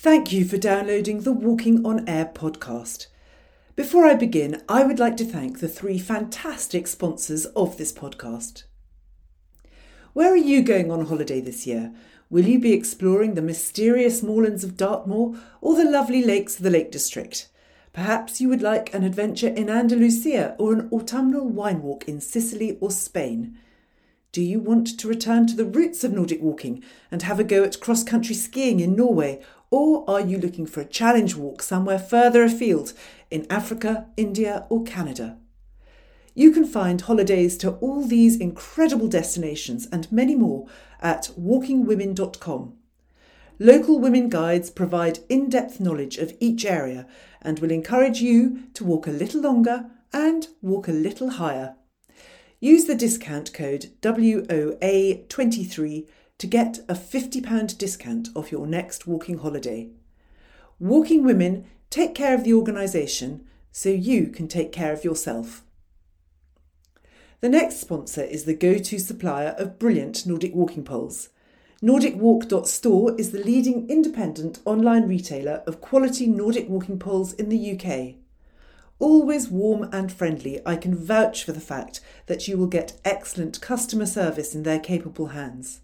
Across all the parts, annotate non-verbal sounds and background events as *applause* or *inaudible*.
Thank you for downloading the Walking on Air podcast. Before I begin, I would like to thank the three fantastic sponsors of this podcast. Where are you going on holiday this year? Will you be exploring the mysterious moorlands of Dartmoor or the lovely lakes of the Lake District? Perhaps you would like an adventure in Andalusia or an autumnal wine walk in Sicily or Spain. Do you want to return to the roots of Nordic walking and have a go at cross country skiing in Norway? Or are you looking for a challenge walk somewhere further afield in Africa, India, or Canada? You can find holidays to all these incredible destinations and many more at walkingwomen.com. Local women guides provide in depth knowledge of each area and will encourage you to walk a little longer and walk a little higher. Use the discount code WOA23 to get a £50 discount off your next walking holiday. Walking Women take care of the organisation so you can take care of yourself. The next sponsor is the go to supplier of brilliant Nordic walking poles. NordicWalk.store is the leading independent online retailer of quality Nordic walking poles in the UK. Always warm and friendly, I can vouch for the fact that you will get excellent customer service in their capable hands.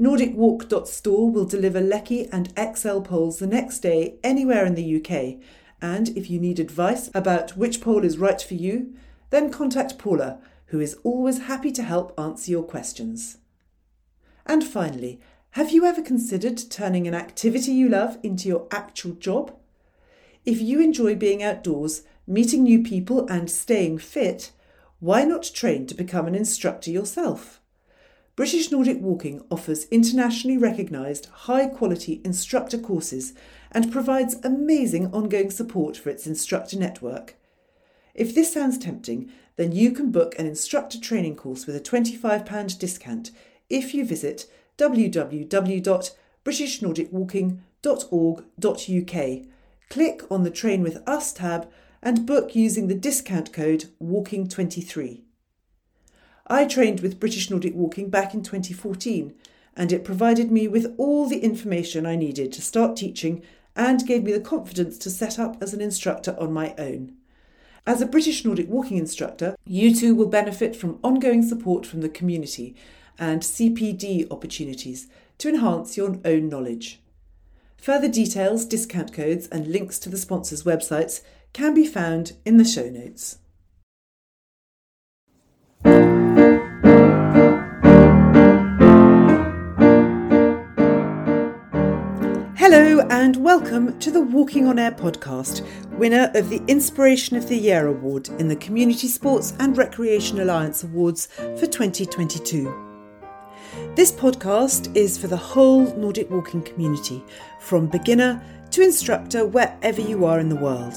NordicWalk.store will deliver LEKI and Exel poles the next day anywhere in the UK, and if you need advice about which pole is right for you, then contact Paula, who is always happy to help answer your questions. And finally, have you ever considered turning an activity you love into your actual job? If you enjoy being outdoors, meeting new people, and staying fit, why not train to become an instructor yourself? British Nordic Walking offers internationally recognised high quality instructor courses and provides amazing ongoing support for its instructor network. If this sounds tempting, then you can book an instructor training course with a £25 discount if you visit www.britishNordicWalking.org.uk click on the Train with Us tab and book using the discount code WALKING23. I trained with British Nordic Walking back in 2014 and it provided me with all the information I needed to start teaching and gave me the confidence to set up as an instructor on my own. As a British Nordic Walking instructor, you too will benefit from ongoing support from the community and CPD opportunities to enhance your own knowledge. Further details, discount codes, and links to the sponsors' websites can be found in the show notes. Hello, and welcome to the Walking on Air podcast, winner of the Inspiration of the Year Award in the Community Sports and Recreation Alliance Awards for 2022. This podcast is for the whole Nordic walking community, from beginner to instructor wherever you are in the world.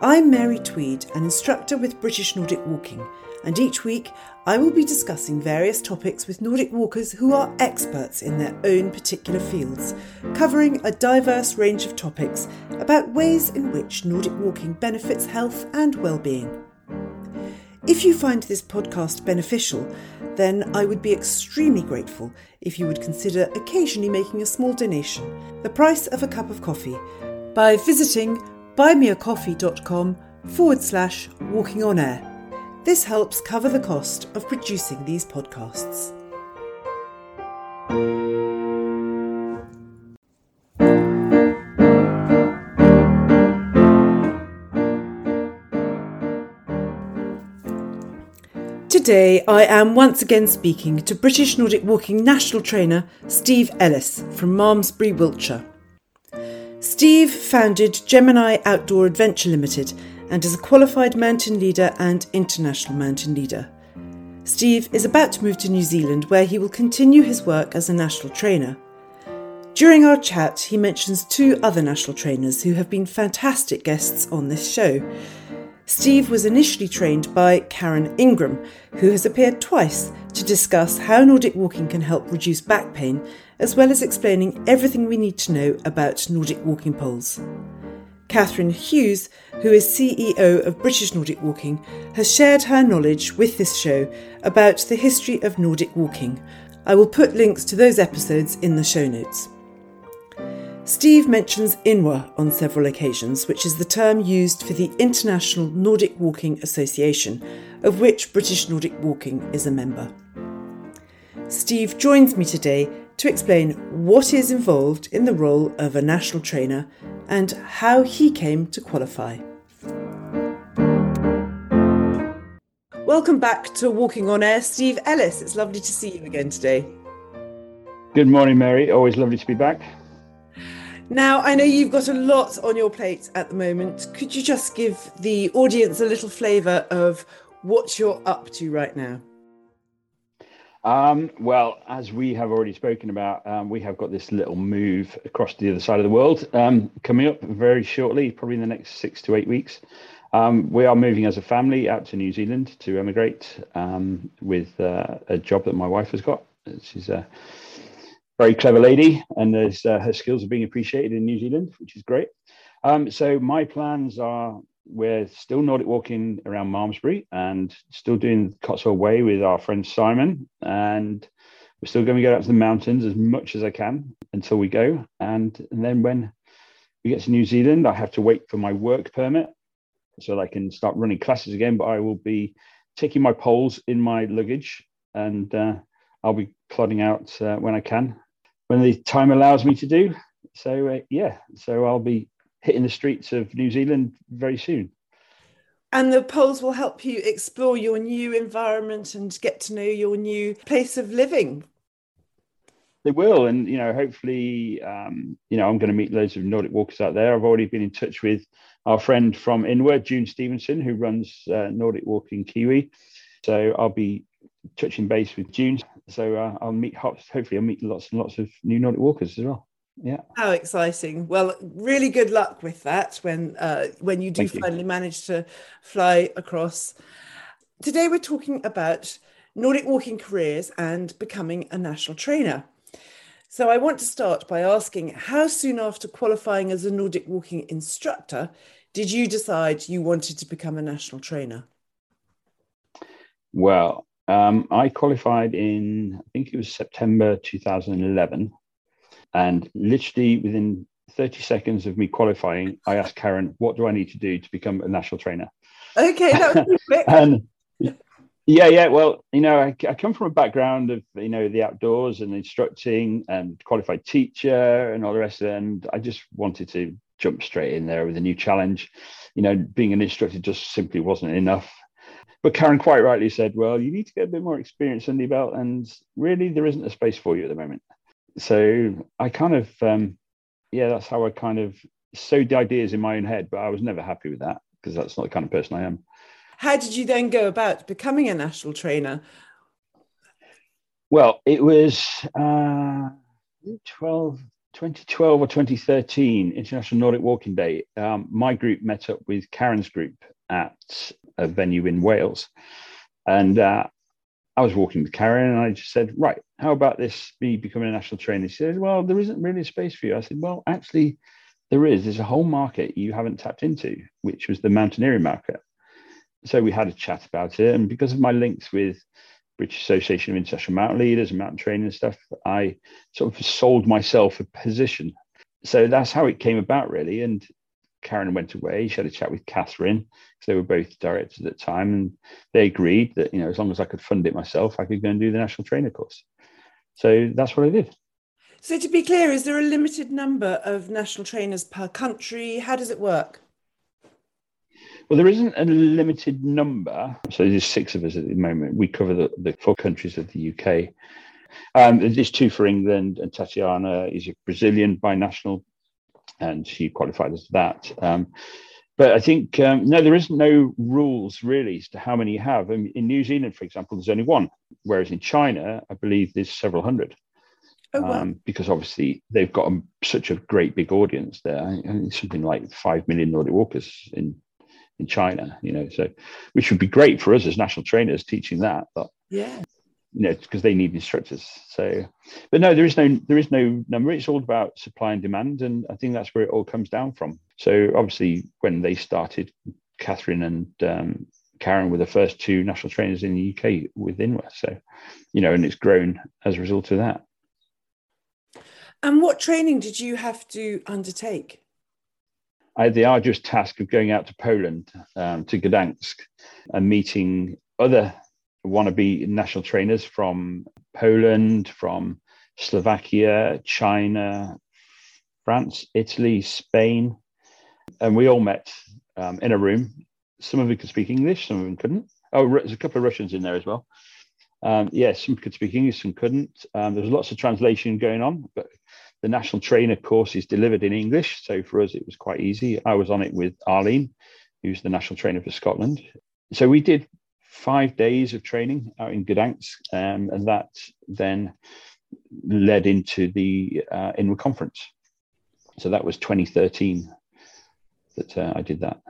I'm Mary Tweed, an instructor with British Nordic Walking, and each week I will be discussing various topics with Nordic walkers who are experts in their own particular fields, covering a diverse range of topics about ways in which Nordic walking benefits health and well-being. If you find this podcast beneficial, then I would be extremely grateful if you would consider occasionally making a small donation, the price of a cup of coffee, by visiting buymeacoffee.com forward slash walking on air. This helps cover the cost of producing these podcasts. Today, I am once again speaking to British Nordic Walking national trainer Steve Ellis from Malmesbury, Wiltshire. Steve founded Gemini Outdoor Adventure Limited and is a qualified mountain leader and international mountain leader. Steve is about to move to New Zealand where he will continue his work as a national trainer. During our chat, he mentions two other national trainers who have been fantastic guests on this show. Steve was initially trained by Karen Ingram, who has appeared twice to discuss how Nordic walking can help reduce back pain, as well as explaining everything we need to know about Nordic walking poles. Catherine Hughes, who is CEO of British Nordic Walking, has shared her knowledge with this show about the history of Nordic walking. I will put links to those episodes in the show notes. Steve mentions INWA on several occasions, which is the term used for the International Nordic Walking Association, of which British Nordic Walking is a member. Steve joins me today to explain what is involved in the role of a national trainer and how he came to qualify. Welcome back to Walking on Air, Steve Ellis. It's lovely to see you again today. Good morning, Mary. Always lovely to be back. Now, I know you've got a lot on your plate at the moment. Could you just give the audience a little flavour of what you're up to right now? Um, well, as we have already spoken about, um, we have got this little move across the other side of the world um, coming up very shortly, probably in the next six to eight weeks. Um, we are moving as a family out to New Zealand to emigrate um, with uh, a job that my wife has got. She's a very clever lady, and uh, her skills are being appreciated in New Zealand, which is great. Um, so my plans are we're still Nordic walking around Malmesbury and still doing Cotswold Way with our friend Simon. And we're still going to go out to the mountains as much as I can until we go. And, and then when we get to New Zealand, I have to wait for my work permit so that I can start running classes again. But I will be taking my poles in my luggage and uh, I'll be plodding out uh, when I can, when the time allows me to do. So, uh, yeah, so I'll be hitting the streets of New Zealand very soon. And the poles will help you explore your new environment and get to know your new place of living. They will, and you know, hopefully, um, you know, I'm going to meet loads of Nordic walkers out there. I've already been in touch with our friend from INWA, June Stevenson, who runs uh, Nordic Walking Kiwi. So I'll be touching base with June. So uh, I'll meet, hopefully, I'll meet lots and lots of new Nordic walkers as well yeah. How exciting. Well really good luck with that when uh, when you do Thank finally you. manage to fly across. Today we're talking about nordic walking careers and becoming a national trainer. So i want to start by asking how soon after qualifying as a nordic walking instructor did you decide you wanted to become a national trainer? Well um, i qualified in i think it was september 2011 and literally within 30 seconds of me qualifying, I asked Karen, what do I need to do to become a national trainer? Okay, that was quick. *laughs* and yeah, yeah. Well, you know, I, I, come from a background of, you know, the outdoors and instructing and qualified teacher and all the rest of it. And I just wanted to jump straight in there with a new challenge. You know, being an instructor just simply wasn't enough. But Karen quite rightly said, well, you need to get a bit more experience under your belt. And really, there isn't a space for you at the moment so I kind of, um, yeah, that's how I kind of sowed the ideas in my own head, but I was never happy with that because that's not the kind of person I am. How did you then go about becoming a national trainer? Well, it was uh, 12, 2012 or 2013, International Nordic Walking Day. Um, my group met up with Karen's group at a venue in Wales. And uh, I was walking with Karen and I just said, right, how about this me becoming a national trainer? She said, well, there isn't really a space for you. I said, well, actually, there is. There's a whole market you haven't tapped into, which was the mountaineering market. So we had a chat about it. And because of my links with British Association of International Mountain Leaders and mountain training and stuff, I sort of sold myself a position. So that's how it came about, really. And Karen went away. She had a chat with Catherine because they were both directors at the time, and they agreed that you know as long as I could fund it myself, I could go and do the national trainer course. So that's what I did. So to be clear, is there a limited number of national trainers per country? How does it work? Well, there isn't a limited number. So there's six of us at the moment. We cover the, the four countries of the UK. Um, there's two for England, and Tatiana is a Brazilian binational and she qualified as that. Um, but I think um, no, there isn't no rules really as to how many you have. In, in, New Zealand, for example, there's only one, whereas in China, I believe there's several hundred. Oh, wow. um, because obviously they've got a, such a great big audience there. something like five million Nordic walkers in in China, you know, so which would be great for us as national trainers teaching that. But yeah, you know, because they need instructors. So, but no, there is no there is no number. It's all about supply and demand, and I think that's where it all comes down from. So, obviously, when they started, Catherine and um, Karen were the first two national trainers in the UK with INWA. So, you know, and it's grown as a result of that. And what training did you have to undertake? I had the arduous task of going out to Poland, um, to Gdansk, and meeting other wannabe national trainers from Poland, from Slovakia, China, France, Italy, Spain. And we all met um, in a room. Some of them could speak English, some of them couldn't. Oh, there's a couple of Russians in there as well. Um, yes, some could speak English, some couldn't. Um, was lots of translation going on, but the national trainer course is delivered in English. So for us, it was quite easy. I was on it with Arlene, who's the national trainer for Scotland. So we did five days of training out in Gdansk, um, and that then led into the uh, INWA conference. So that was 2013 that uh, I did that.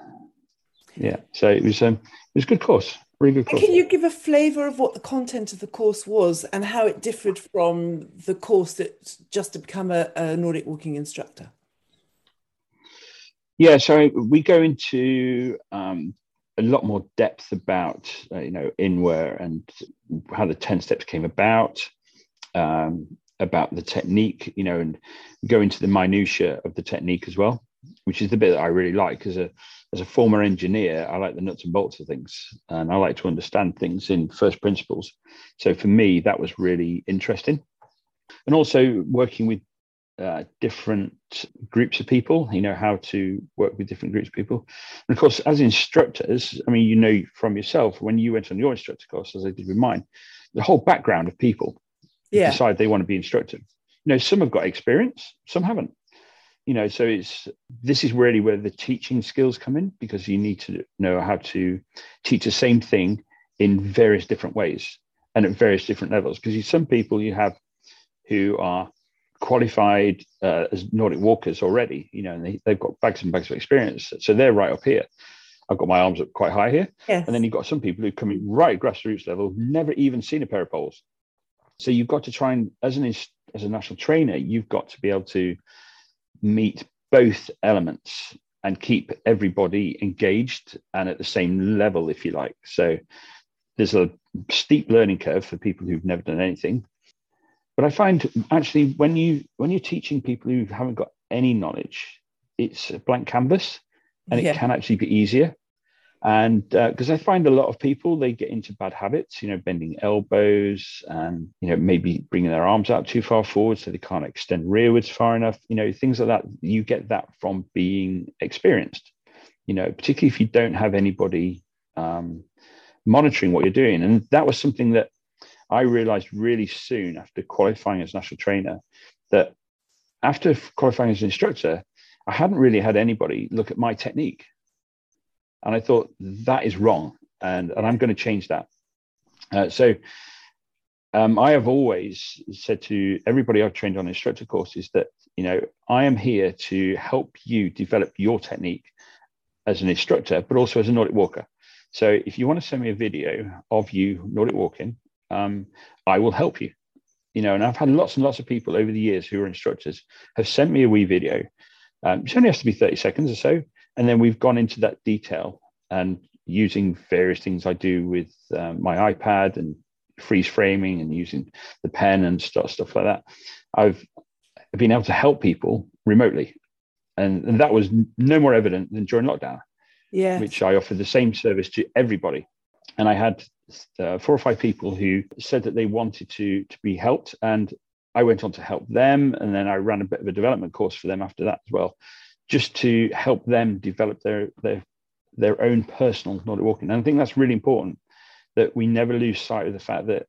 Yeah, so it was um, it was a good course. Really good course. Can you give a flavour of what the content of the course was and how it differed from the course that just to become a, a Nordic walking instructor? Yeah, so we go into um, a lot more depth about uh, you know INWA and how the 10 steps came about um, about the technique you know and go into the minutia of the technique as well which is the bit that i really like. As a as a former engineer i like the nuts and bolts of things and i like to understand things in first principles. So for me that was really interesting. And also working with uh, different groups of people, you know, how to work with different groups of people. And of course, as instructors, I mean, you know from yourself, when you went on your instructor course, as I did with mine, the whole background of people yeah. decide they want to be instructor. You know, some have got experience, some haven't. You know, so it's this is really where the teaching skills come in because you need to know how to teach the same thing in various different ways and at various different levels. Because some people you have who are qualified uh, as Nordic walkers already, you know, and they, they've got bags and bags of experience. So they're right up here. I've got my arms up quite high here. Yes. And then you've got some people who come in right grassroots level, never even seen a pair of poles. So you've got to try and, as an as a national trainer, you've got to be able to meet both elements and keep everybody engaged and at the same level, if you like. So there's a steep learning curve for people who've never done anything but I find actually when you when you're teaching people who haven't got any knowledge, it's a blank canvas, and yeah. it can actually be easier. And because uh, I find a lot of people they get into bad habits, you know, bending elbows and you know maybe bringing their arms out too far forward so they can't extend rearwards far enough, you know, things like that. You get that from being experienced, you know, particularly if you don't have anybody um, monitoring what you're doing. And that was something that I realized really soon after qualifying as national trainer that after qualifying as an instructor, I hadn't really had anybody look at my technique. And I thought that is wrong. And, and I'm going to change that. Uh, so um, I have always said to everybody I've trained on instructor courses that, you know, I am here to help you develop your technique as an instructor, but also as a Nordic walker. So if you want to send me a video of you Nordic walking, um, I will help you. You know, and I've had lots and lots of people over the years who are instructors have sent me a wee video. Um, it only has to be 30 seconds or so. And then we've gone into that detail and using various things I do with um, my iPad and freeze framing and using the pen and stuff, stuff like that. I've been able to help people remotely. And, and that was no more evident than during lockdown, yeah. which I offered the same service to everybody. And I had uh, four or five people who said that they wanted to to be helped, and I went on to help them, and then I ran a bit of a development course for them after that as well, just to help them develop their their their own personal Nordic walking. And I think that's really important that we never lose sight of the fact that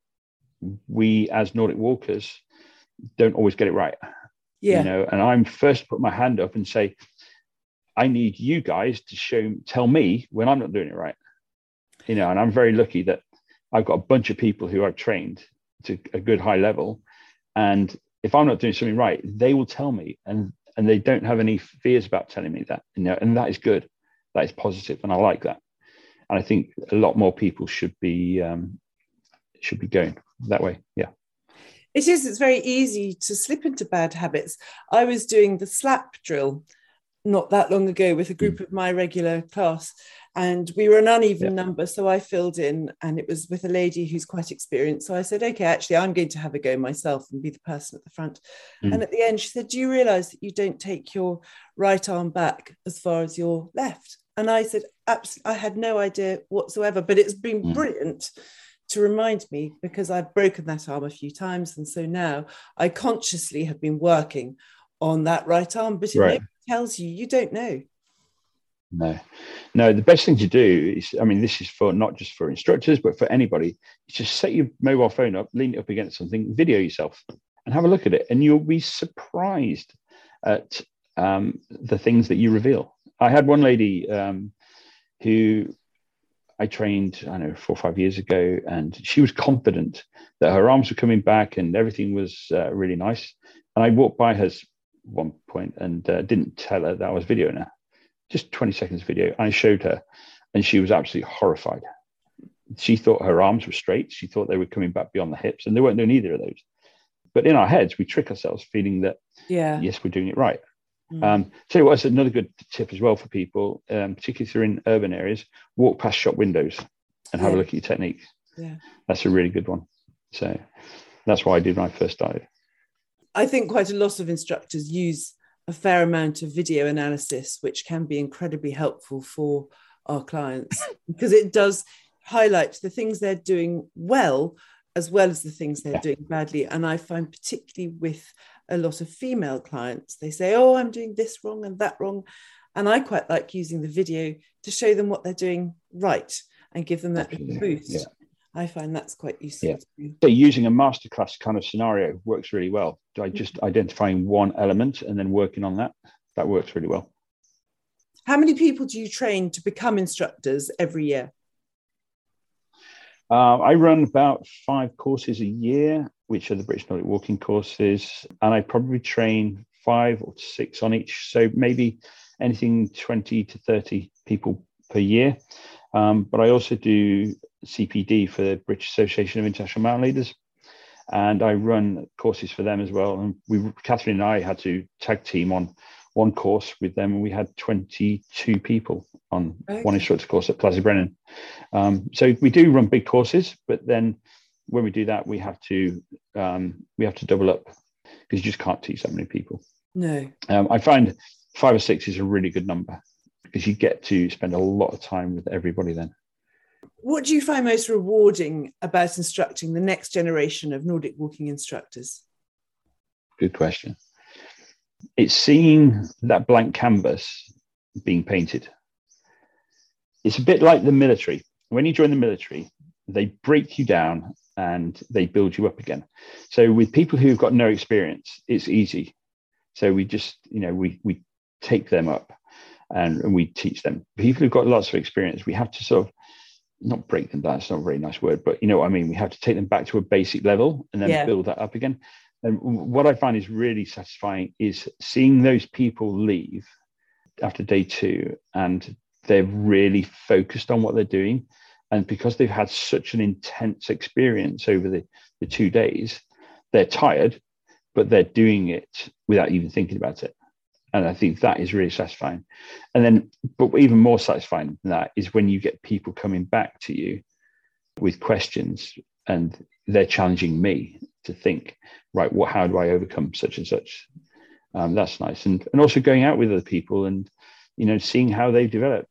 we as Nordic walkers don't always get it right. Yeah. You know, and I'm first to put my hand up and say, I need you guys to show tell me when I'm not doing it right. You know, and I'm very lucky that I've got a bunch of people who I've trained to a good high level. And if I'm not doing something right, they will tell me and and they don't have any fears about telling me that. You know, and that is good. That is positive, and I like that. And I think a lot more people should be um, should be going that way. Yeah. It is. It's very easy to slip into bad habits. I was doing the slap drill not that long ago with a group mm. of my regular class and we were an uneven yeah. number so i filled in and it was with a lady who's quite experienced so i said okay actually i'm going to have a go myself and be the person at the front mm. and at the end she said do you realize that you don't take your right arm back as far as your left and i said i had no idea whatsoever but it's been mm. brilliant to remind me because i've broken that arm a few times and so now i consciously have been working on that right arm but it right. tells you you don't know no, no. The best thing to do is, I mean, this is for not just for instructors, but for anybody. Just set your mobile phone up, lean it up against something, video yourself, and have a look at it, and you'll be surprised at um, the things that you reveal. I had one lady um, who I trained, I know, four or five years ago, and she was confident that her arms were coming back and everything was uh, really nice. And I walked by her one point and uh, didn't tell her that I was videoing her just 20 seconds video. I showed her, and she was absolutely horrified. She thought her arms were straight. She thought they were coming back beyond the hips, and they weren't doing either of those. But in our heads, we trick ourselves, feeling that yeah, yes, we're doing it right. Mm. Um, tell you what, another good tip as well for people, um, particularly if you're in urban areas, walk past shop windows and have yeah. a look at your technique. Yeah, that's a really good one. So that's what I did when I first started. I think quite a lot of instructors use a fair amount of video analysis, which can be incredibly helpful for our clients *laughs* because it does highlight the things they're doing well as well as the things they're doing badly. And I find, particularly with a lot of female clients, they say, Oh, I'm doing this wrong and that wrong. And I quite like using the video to show them what they're doing right and give them that boost. Yeah. I find that's quite useful. Yeah. So using a masterclass kind of scenario works really well. By just mm-hmm. identifying one element and then working on that, that works really well. How many people do you train to become instructors every year? Uh, I run about five courses a year, which are the British Nordic Walking courses, and I probably train five or six on each. So maybe anything 20 to 30 people per year. Um, but I also do CPD for the British Association of International Mountain Leaders, and I run courses for them as well. And we, Catherine and I, had to tag team on one course with them, and we had 22 people on okay. one instructor course at Plas y Brenin. Um, so we do run big courses, but then when we do that, we have to um, we have to double up because you just can't teach that many people. No, um, I find five or six is a really good number because you get to spend a lot of time with everybody then. What do you find most rewarding about instructing the next generation of Nordic walking instructors? Good question. It's seeing that blank canvas being painted. It's a bit like the military. When you join the military, they break you down and they build you up again. So with people who've got no experience, it's easy. So we just, you know, we we take them up and, and we teach them. People who've got lots of experience, we have to sort of not break them down. It's not a very nice word, but you know what I mean. We have to take them back to a basic level and then yeah. build that up again. And what I find is really satisfying is seeing those people leave after day two and they're really focused on what they're doing. And because they've had such an intense experience over the, the two days, they're tired, but they're doing it without even thinking about it and I think that is really satisfying. And then, but even more satisfying than that is when you get people coming back to you with questions and they're challenging me to think, right, what, how do I overcome such and such? Um, that's nice. And, and also going out with other people and, you know, seeing how they've developed.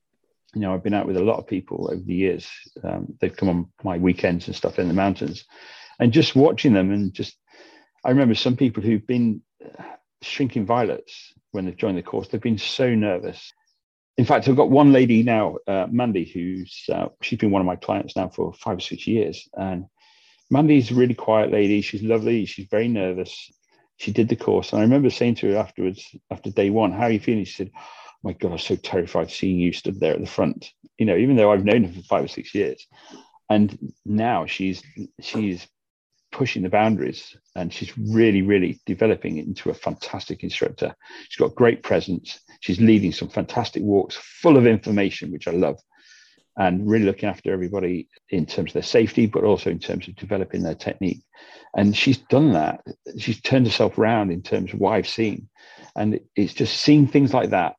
You know, I've been out with a lot of people over the years. Um, they've come on my weekends and stuff in the mountains and just watching them and just, I remember some people who've been shrinking violets when they've joined the course. They've been so nervous. In fact, I've got one lady now, uh, Mandy, who's uh, she's been one of my clients now for five or six years, and Mandy's a really quiet lady. She's lovely. She's very nervous. She did the course, and I remember saying to her afterwards, after day one, "How are you feeling?" She said, oh "My God, I'm so terrified seeing you stood there at the front." You know, even though I've known her for five or six years, and now she's she's pushing the boundaries and she's really really developing into a fantastic instructor she's got great presence she's leading some fantastic walks full of information which i love and really looking after everybody in terms of their safety, but also in terms of developing their technique. And she's done that. She's turned herself around in terms of what I've seen. And it's just seeing things like that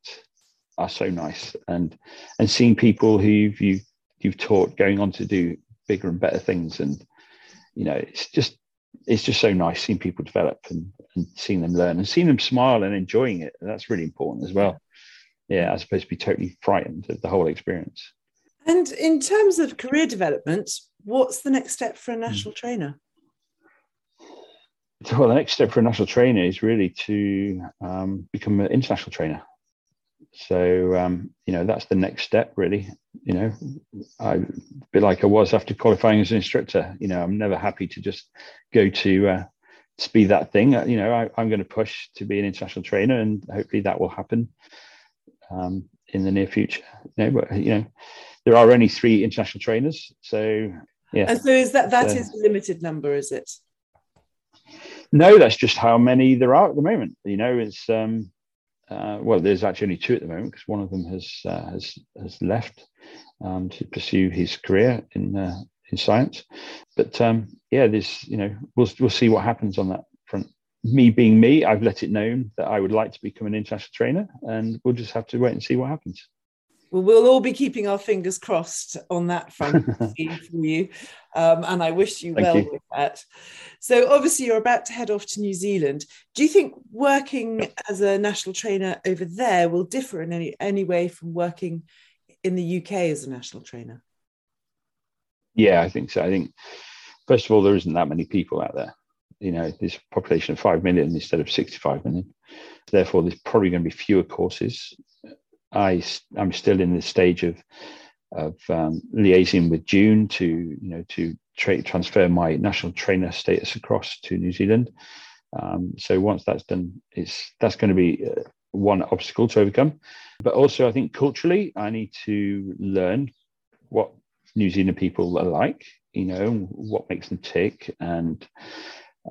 are so nice. And and seeing people who you've you've taught going on to do bigger and better things. And you know, it's just it's just so nice seeing people develop and, and seeing them learn and seeing them smile and enjoying it. That's really important as well. Yeah, as opposed to be totally frightened of the whole experience. And in terms of career development, what's the next step for a hmm. national mm. trainer? Well, the next step for a national trainer is really to um, become an international trainer. So, um, you know, that's the next step, really. You know, I bit like I was after qualifying as an instructor. You know, I'm never happy to just go to uh, be that thing. Uh, you know, I, am going to push to be an international trainer, and hopefully that will happen um, in the near future. You know, but you know, there are only three international trainers. So yeah. And so is that that so, is limited number, is it? No, that's just how many there are at the moment. You know, it's um, uh, well, there's actually only two at the moment because one of them has uh, has has left um, to pursue his career in uh, in science. But um, yeah, there's you know we'll we'll see what happens on that front. Me being me, I've let it known that I would like to become an international trainer, and we'll just have to wait and see what happens. Well, we'll all be keeping our fingers crossed on that front *laughs* for you. Um, and I wish you Thank well you. with that. So, obviously, you're about to head off to New Zealand. Do you think working as a national trainer over there will differ in any, any way from working in the UK as a national trainer? Yeah, I think so. I think, first of all, there isn't that many people out there. You know, there's population of 5 million instead of 65 million. Therefore, there's probably going to be fewer courses I I'm still in the stage of of um, liaising with June to you know to tra- transfer my national trainer status across to New Zealand. Um, so once that's done, it's that's going to be uh, one obstacle to overcome. But also, I think culturally, I need to learn what New Zealand people are like. You know what makes them tick, and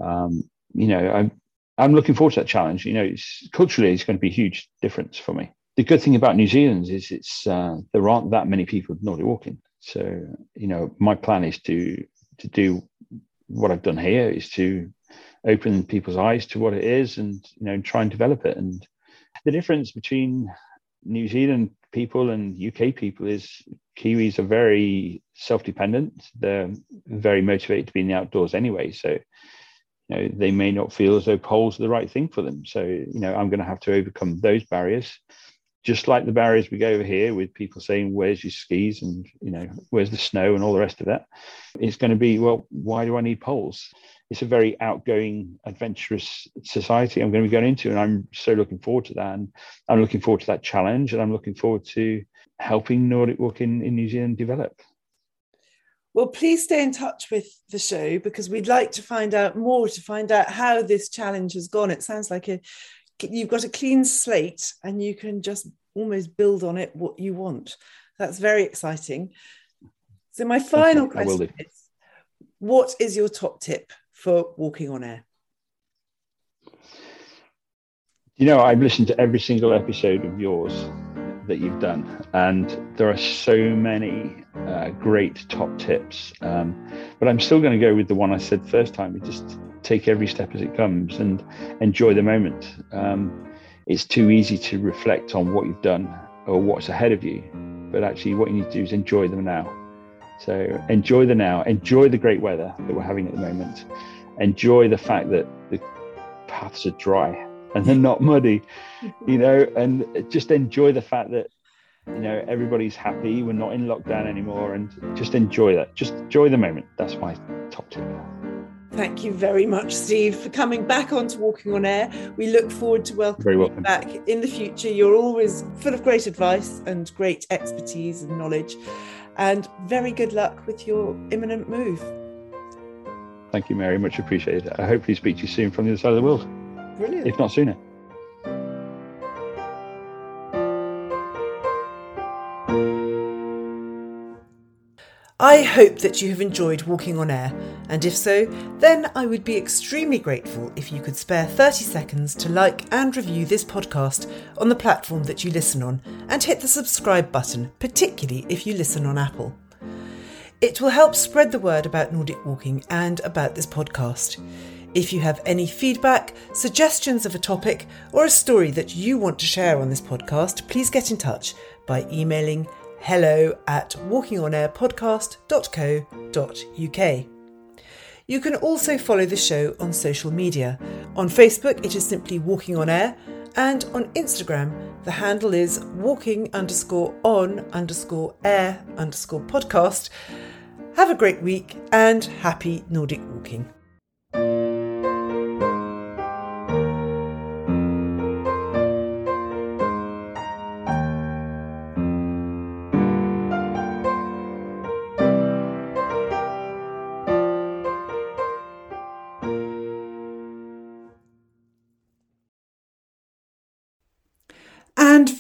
um, you know I'm I'm looking forward to that challenge. You know, it's, culturally, it's going to be a huge difference for me the good thing about New Zealand is it's uh, there aren't that many people Nordic walking. So you know, my plan is to to do what I've done here is to open people's eyes to what it is and you know try and develop it. And the difference between New Zealand people and UK people is Kiwis are very self-dependent. They're very motivated to be in the outdoors anyway. So you know they may not feel as though poles are the right thing for them. So you know I'm going to have to overcome those barriers just like the barriers we go over here with people saying where's your skis? and you know where's the snow? and all the rest of that it's going to be well why do i need poles? It's a very outgoing adventurous society i'm going to be going into and i'm so looking forward to that. And i'm looking forward to that challenge and i'm looking forward to helping nordic Walking in new zealand develop. Well, please stay in touch with the show because we'd like to find out more to find out how this challenge has gone. It sounds like a, you've got a clean slate and you can just almost build on it what you want. That's very exciting. So my final okay, question is what is your top tip for walking on air? You know, I've listened to every single episode of yours that you've done, and there are so many uh, great top tips. Um, but I'm still going to go with the one I said first time. just take every step as it comes and enjoy the moment. Um, it's too easy to reflect on what you've done or what's ahead of you, but actually, what you need to do is enjoy them now. So, enjoy the now, enjoy the great weather that we're having at the moment, enjoy the fact that the paths are dry and they're not muddy, you know, and just enjoy the fact that you know everybody's happy we're not in lockdown anymore and just enjoy that. Just enjoy the moment. That's my top tip Thank you very much, Steve, for coming back onto Walking on Air. We look forward to welcoming you back in the future. You're always full of great advice and great expertise and knowledge. And very good luck with your imminent move. Thank you, Mary. Much appreciated. I hope to speak to you soon from the other side of the world. Brilliant. If not sooner. I hope that you have enjoyed walking on air, and if so, then I would be extremely grateful if you could spare 30 seconds to like and review this podcast on the platform that you listen on and hit the subscribe button, particularly if you listen on Apple. It will help spread the word about Nordic walking and about this podcast. If you have any feedback, suggestions of a topic, or a story that you want to share on this podcast, please get in touch by emailing hello at walkingonairpodcast.co.uk. You can also follow the show on social media. On Facebook, it is simply Walking on Air, and on Instagram, the handle is walking underscore on underscore air underscore podcast. Have a great week and happy Nordic walking.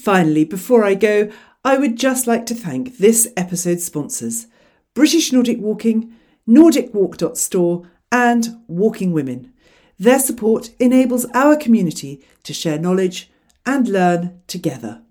Finally, before I go, I would just like to thank this episode's sponsors British Nordic Walking, NordicWalk.store, and Walking Women. Their support enables our community to share knowledge and learn together.